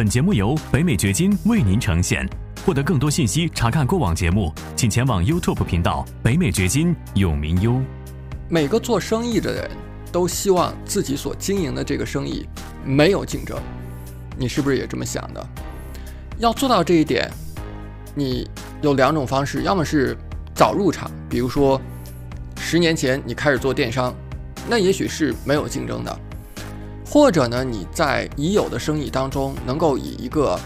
本节目由北美掘金为您呈现。获得更多信息，查看过往节目，请前往 YouTube 频道“北美掘金”永明优。每个做生意的人都希望自己所经营的这个生意没有竞争，你是不是也这么想的？要做到这一点，你有两种方式：要么是早入场，比如说十年前你开始做电商，那也许是没有竞争的；或者呢，你在已有的生意当中能够以一个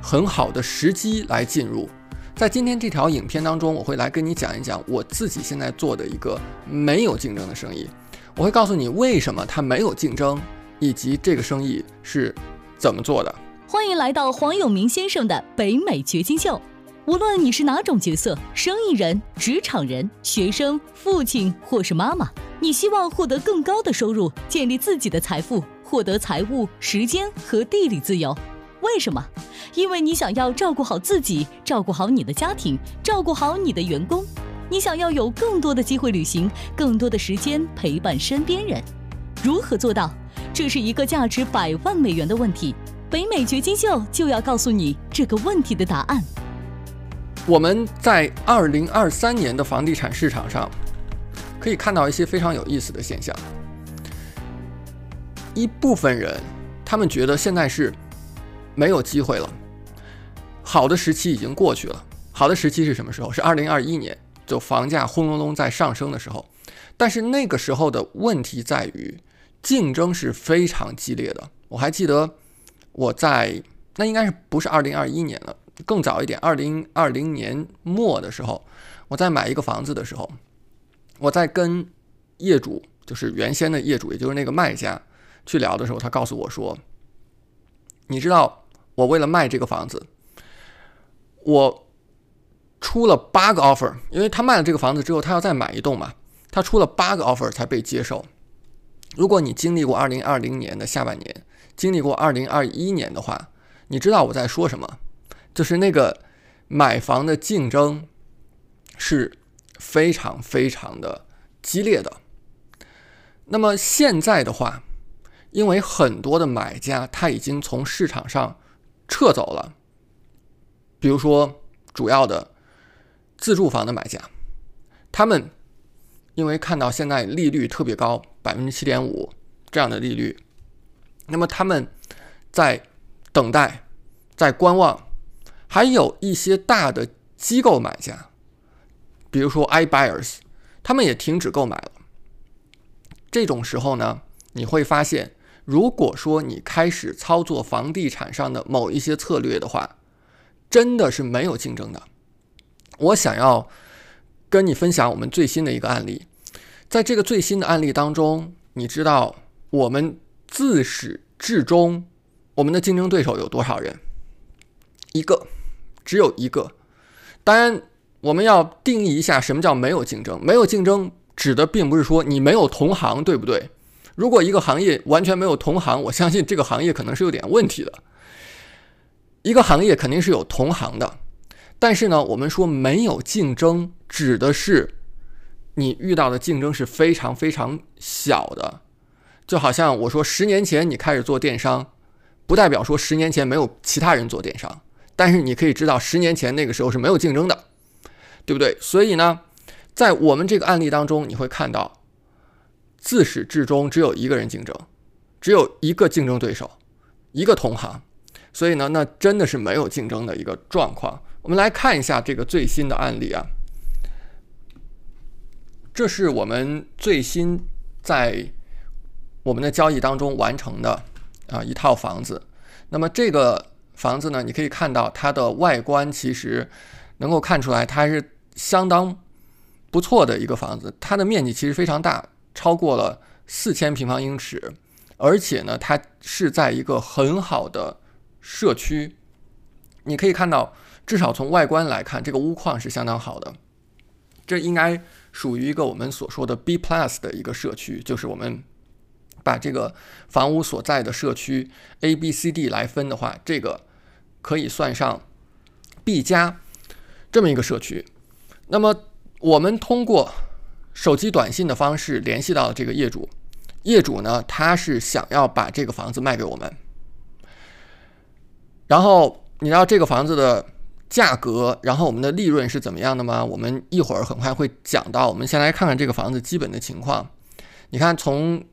很好的时机来进入。在今天这条影片当中，我会来跟你讲一讲我自己现在做的一个没有竞争的生意。我会告诉你为什么它没有竞争，以及这个生意是怎么做的。欢迎来到黄永明先生的北美掘金秀。无论你是哪种角色，生意人、职场人、学生、父亲或是妈妈，你希望获得更高的收入，建立自己的财富，获得财务、时间和地理自由。为什么？因为你想要照顾好自己，照顾好你的家庭，照顾好你的员工。你想要有更多的机会旅行，更多的时间陪伴身边人。如何做到？这是一个价值百万美元的问题。北美掘金秀就要告诉你这个问题的答案。我们在二零二三年的房地产市场上，可以看到一些非常有意思的现象。一部分人，他们觉得现在是。没有机会了，好的时期已经过去了。好的时期是什么时候？是二零二一年，就房价轰隆隆在上升的时候。但是那个时候的问题在于，竞争是非常激烈的。我还记得我在那应该是不是二零二一年了，更早一点，二零二零年末的时候，我在买一个房子的时候，我在跟业主，就是原先的业主，也就是那个卖家去聊的时候，他告诉我说。你知道，我为了卖这个房子，我出了八个 offer，因为他卖了这个房子之后，他要再买一栋嘛，他出了八个 offer 才被接受。如果你经历过二零二零年的下半年，经历过二零二一年的话，你知道我在说什么，就是那个买房的竞争是非常非常的激烈的。那么现在的话。因为很多的买家他已经从市场上撤走了，比如说主要的自住房的买家，他们因为看到现在利率特别高，百分之七点五这样的利率，那么他们在等待，在观望，还有一些大的机构买家，比如说 iBuyers，他们也停止购买了。这种时候呢，你会发现。如果说你开始操作房地产上的某一些策略的话，真的是没有竞争的。我想要跟你分享我们最新的一个案例，在这个最新的案例当中，你知道我们自始至终我们的竞争对手有多少人？一个，只有一个。当然，我们要定义一下什么叫没有竞争。没有竞争指的并不是说你没有同行，对不对？如果一个行业完全没有同行，我相信这个行业可能是有点问题的。一个行业肯定是有同行的，但是呢，我们说没有竞争，指的是你遇到的竞争是非常非常小的。就好像我说，十年前你开始做电商，不代表说十年前没有其他人做电商，但是你可以知道，十年前那个时候是没有竞争的，对不对？所以呢，在我们这个案例当中，你会看到。自始至终只有一个人竞争，只有一个竞争对手，一个同行，所以呢，那真的是没有竞争的一个状况。我们来看一下这个最新的案例啊，这是我们最新在我们的交易当中完成的啊一套房子。那么这个房子呢，你可以看到它的外观其实能够看出来，它是相当不错的一个房子，它的面积其实非常大。超过了四千平方英尺，而且呢，它是在一个很好的社区。你可以看到，至少从外观来看，这个屋况是相当好的。这应该属于一个我们所说的 B plus 的一个社区，就是我们把这个房屋所在的社区 A、B、C、D 来分的话，这个可以算上 B 加这么一个社区。那么我们通过。手机短信的方式联系到这个业主，业主呢，他是想要把这个房子卖给我们。然后你知道这个房子的价格，然后我们的利润是怎么样的吗？我们一会儿很快会讲到。我们先来看看这个房子基本的情况。你看，从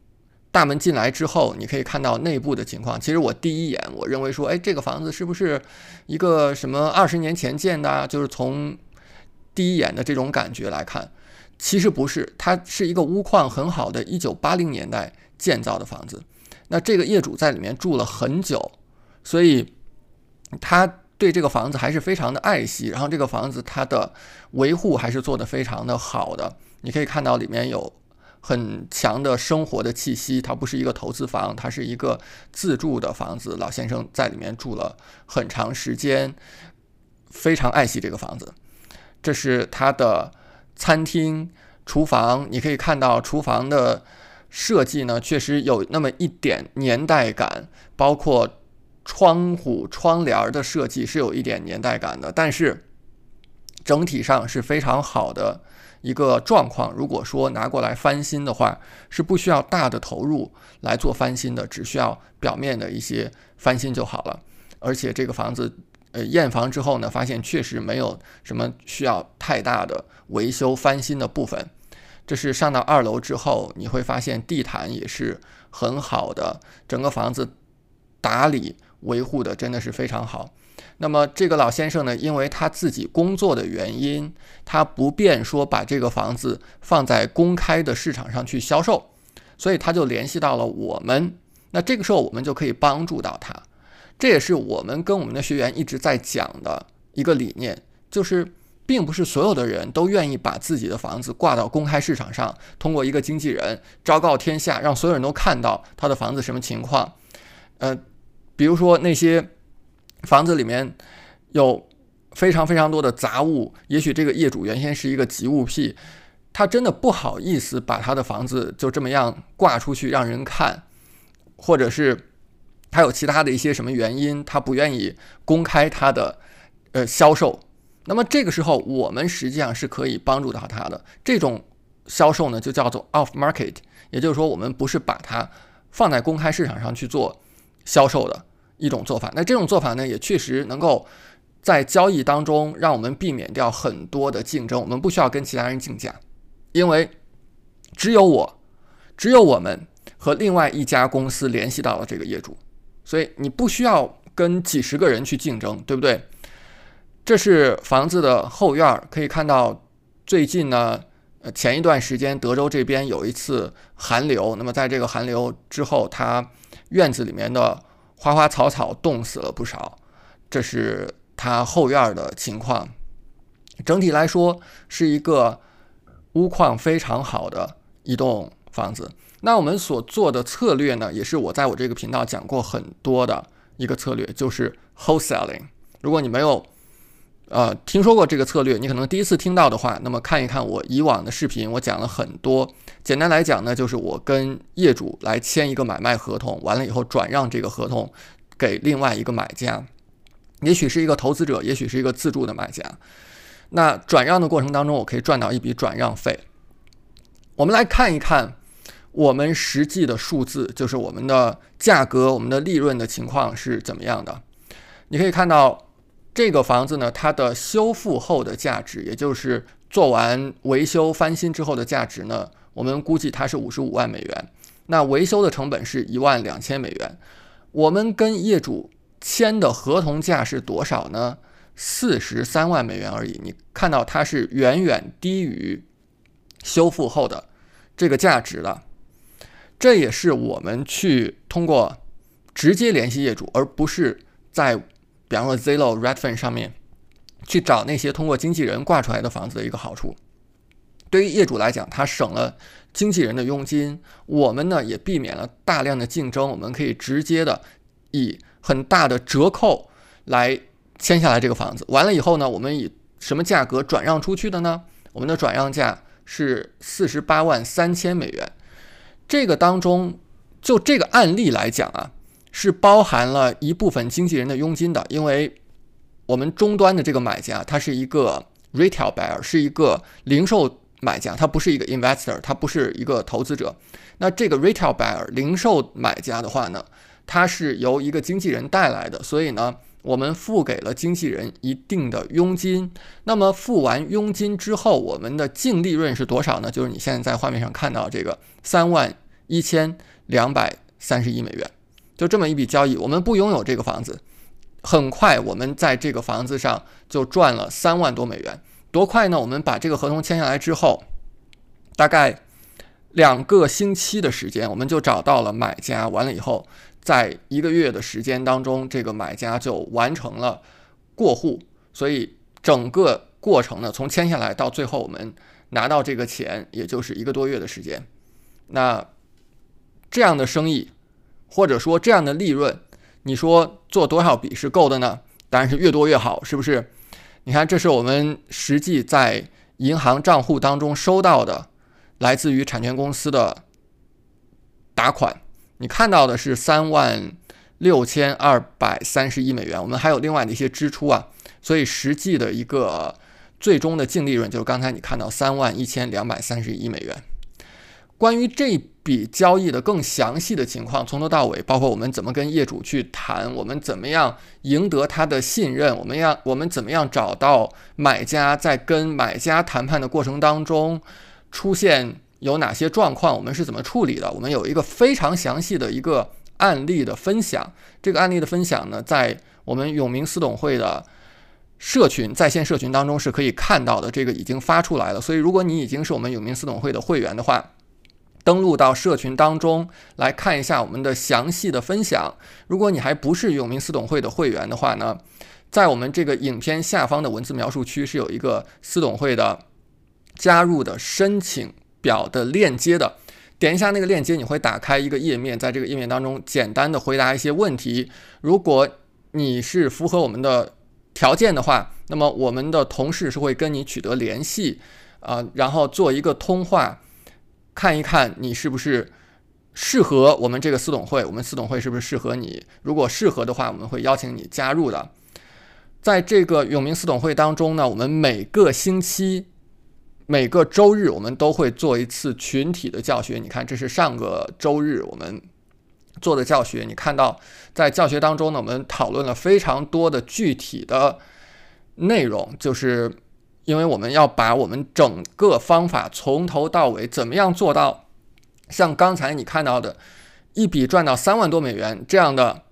大门进来之后，你可以看到内部的情况。其实我第一眼我认为说，哎，这个房子是不是一个什么二十年前建的？就是从第一眼的这种感觉来看，其实不是，它是一个屋况很好的一九八零年代建造的房子。那这个业主在里面住了很久，所以他对这个房子还是非常的爱惜。然后这个房子它的维护还是做得非常的好的。你可以看到里面有很强的生活的气息，它不是一个投资房，它是一个自住的房子。老先生在里面住了很长时间，非常爱惜这个房子。这是他的餐厅、厨房，你可以看到厨房的。设计呢，确实有那么一点年代感，包括窗户、窗帘的设计是有一点年代感的，但是整体上是非常好的一个状况。如果说拿过来翻新的话，是不需要大的投入来做翻新的，只需要表面的一些翻新就好了。而且这个房子，呃，验房之后呢，发现确实没有什么需要太大的维修翻新的部分。这是上到二楼之后，你会发现地毯也是很好的，整个房子打理维护的真的是非常好。那么这个老先生呢，因为他自己工作的原因，他不便说把这个房子放在公开的市场上去销售，所以他就联系到了我们。那这个时候我们就可以帮助到他，这也是我们跟我们的学员一直在讲的一个理念，就是。并不是所有的人都愿意把自己的房子挂到公开市场上，通过一个经纪人昭告天下，让所有人都看到他的房子什么情况。呃，比如说那些房子里面有非常非常多的杂物，也许这个业主原先是一个极物癖，他真的不好意思把他的房子就这么样挂出去让人看，或者是他有其他的一些什么原因，他不愿意公开他的呃销售。那么这个时候，我们实际上是可以帮助到他的。这种销售呢，就叫做 off market，也就是说，我们不是把它放在公开市场上去做销售的一种做法。那这种做法呢，也确实能够在交易当中让我们避免掉很多的竞争。我们不需要跟其他人竞价，因为只有我，只有我们和另外一家公司联系到了这个业主，所以你不需要跟几十个人去竞争，对不对？这是房子的后院儿，可以看到最近呢，呃，前一段时间德州这边有一次寒流，那么在这个寒流之后，它院子里面的花花草草冻死了不少。这是它后院儿的情况，整体来说是一个屋况非常好的一栋房子。那我们所做的策略呢，也是我在我这个频道讲过很多的一个策略，就是 wholesaling。如果你没有呃，听说过这个策略，你可能第一次听到的话，那么看一看我以往的视频，我讲了很多。简单来讲呢，就是我跟业主来签一个买卖合同，完了以后转让这个合同给另外一个买家，也许是一个投资者，也许是一个自住的买家。那转让的过程当中，我可以赚到一笔转让费。我们来看一看我们实际的数字，就是我们的价格、我们的利润的情况是怎么样的。你可以看到。这个房子呢，它的修复后的价值，也就是做完维修翻新之后的价值呢，我们估计它是五十五万美元。那维修的成本是一万两千美元。我们跟业主签的合同价是多少呢？四十三万美元而已。你看到它是远远低于修复后的这个价值的。这也是我们去通过直接联系业主，而不是在。比方说 Zillow、Redfin 上面去找那些通过经纪人挂出来的房子的一个好处，对于业主来讲，他省了经纪人的佣金，我们呢也避免了大量的竞争，我们可以直接的以很大的折扣来签下来这个房子。完了以后呢，我们以什么价格转让出去的呢？我们的转让价是四十八万三千美元。这个当中，就这个案例来讲啊。是包含了一部分经纪人的佣金的，因为我们终端的这个买家，他是一个 retail buyer，是一个零售买家，他不是一个 investor，他不是一个投资者。那这个 retail buyer 零售买家的话呢，他是由一个经纪人带来的，所以呢，我们付给了经纪人一定的佣金。那么付完佣金之后，我们的净利润是多少呢？就是你现在在画面上看到这个三万一千两百三十一美元，就这么一笔交易。我们不拥有这个房子，很快我们在这个房子上就赚了三万多美元。多快呢？我们把这个合同签下来之后，大概两个星期的时间，我们就找到了买家。完了以后。在一个月的时间当中，这个买家就完成了过户，所以整个过程呢，从签下来到最后我们拿到这个钱，也就是一个多月的时间。那这样的生意，或者说这样的利润，你说做多少笔是够的呢？当然是越多越好，是不是？你看，这是我们实际在银行账户当中收到的，来自于产权公司的打款。你看到的是三万六千二百三十一美元，我们还有另外的一些支出啊，所以实际的一个最终的净利润就是刚才你看到三万一千两百三十一美元。关于这笔交易的更详细的情况，从头到尾，包括我们怎么跟业主去谈，我们怎么样赢得他的信任，我们要我们怎么样找到买家，在跟买家谈判的过程当中出现。有哪些状况，我们是怎么处理的？我们有一个非常详细的一个案例的分享。这个案例的分享呢，在我们永明私董会的社群在线社群当中是可以看到的。这个已经发出来了，所以如果你已经是我们永明私董会的会员的话，登录到社群当中来看一下我们的详细的分享。如果你还不是永明私董会的会员的话呢，在我们这个影片下方的文字描述区是有一个私董会的加入的申请。表的链接的，点一下那个链接，你会打开一个页面，在这个页面当中简单的回答一些问题。如果你是符合我们的条件的话，那么我们的同事是会跟你取得联系，啊，然后做一个通话，看一看你是不是适合我们这个私董会，我们私董会是不是适合你？如果适合的话，我们会邀请你加入的。在这个永明私董会当中呢，我们每个星期。每个周日我们都会做一次群体的教学。你看，这是上个周日我们做的教学。你看到，在教学当中呢，我们讨论了非常多的具体的内容，就是因为我们要把我们整个方法从头到尾怎么样做到像刚才你看到的一笔赚到三万多美元这样的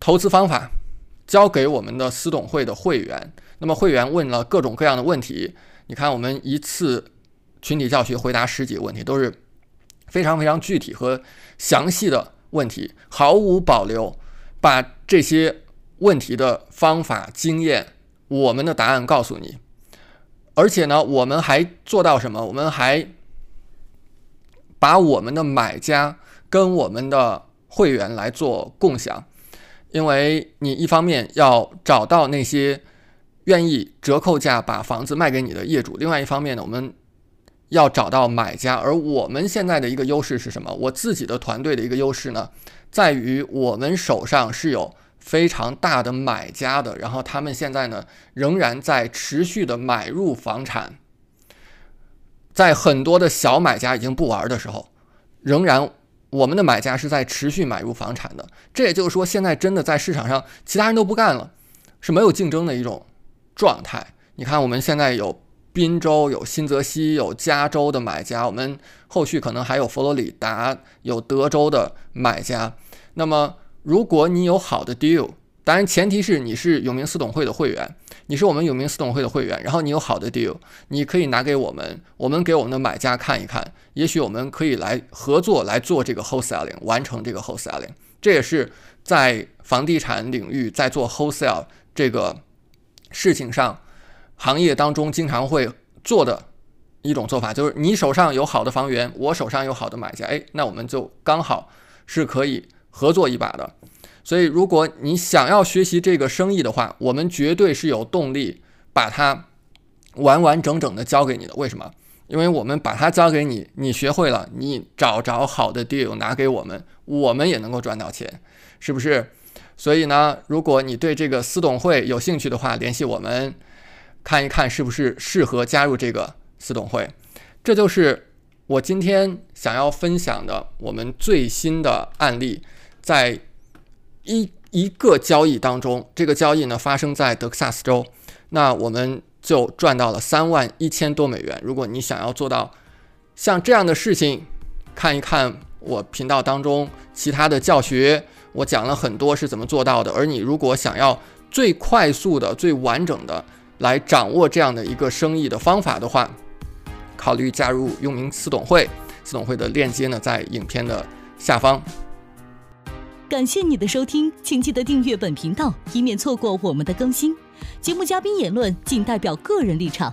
投资方法，交给我们的私董会的会员。那么会员问了各种各样的问题。你看，我们一次群体教学回答十几个问题，都是非常非常具体和详细的问题，毫无保留把这些问题的方法、经验、我们的答案告诉你。而且呢，我们还做到什么？我们还把我们的买家跟我们的会员来做共享，因为你一方面要找到那些。愿意折扣价把房子卖给你的业主。另外一方面呢，我们要找到买家。而我们现在的一个优势是什么？我自己的团队的一个优势呢，在于我们手上是有非常大的买家的。然后他们现在呢，仍然在持续的买入房产。在很多的小买家已经不玩的时候，仍然我们的买家是在持续买入房产的。这也就是说，现在真的在市场上，其他人都不干了，是没有竞争的一种。状态，你看，我们现在有宾州、有新泽西、有加州的买家，我们后续可能还有佛罗里达、有德州的买家。那么，如果你有好的 deal，当然前提是你是永明私董会的会员，你是我们永明私董会的会员，然后你有好的 deal，你可以拿给我们，我们给我们的买家看一看，也许我们可以来合作来做这个 wholesaling，完成这个 wholesaling。这也是在房地产领域在做 wholesale 这个。事情上，行业当中经常会做的一种做法，就是你手上有好的房源，我手上有好的买家，哎，那我们就刚好是可以合作一把的。所以，如果你想要学习这个生意的话，我们绝对是有动力把它完完整整的教给你的。为什么？因为我们把它教给你，你学会了，你找着好的 deal 拿给我们，我们也能够赚到钱，是不是？所以呢，如果你对这个私董会有兴趣的话，联系我们，看一看是不是适合加入这个私董会。这就是我今天想要分享的我们最新的案例，在一一个交易当中，这个交易呢发生在德克萨斯州，那我们就赚到了三万一千多美元。如果你想要做到像这样的事情，看一看我频道当中其他的教学，我讲了很多是怎么做到的。而你如果想要最快速的、最完整的来掌握这样的一个生意的方法的话，考虑加入用明私董会。私董会的链接呢，在影片的下方。感谢你的收听，请记得订阅本频道，以免错过我们的更新。节目嘉宾言论仅代表个人立场。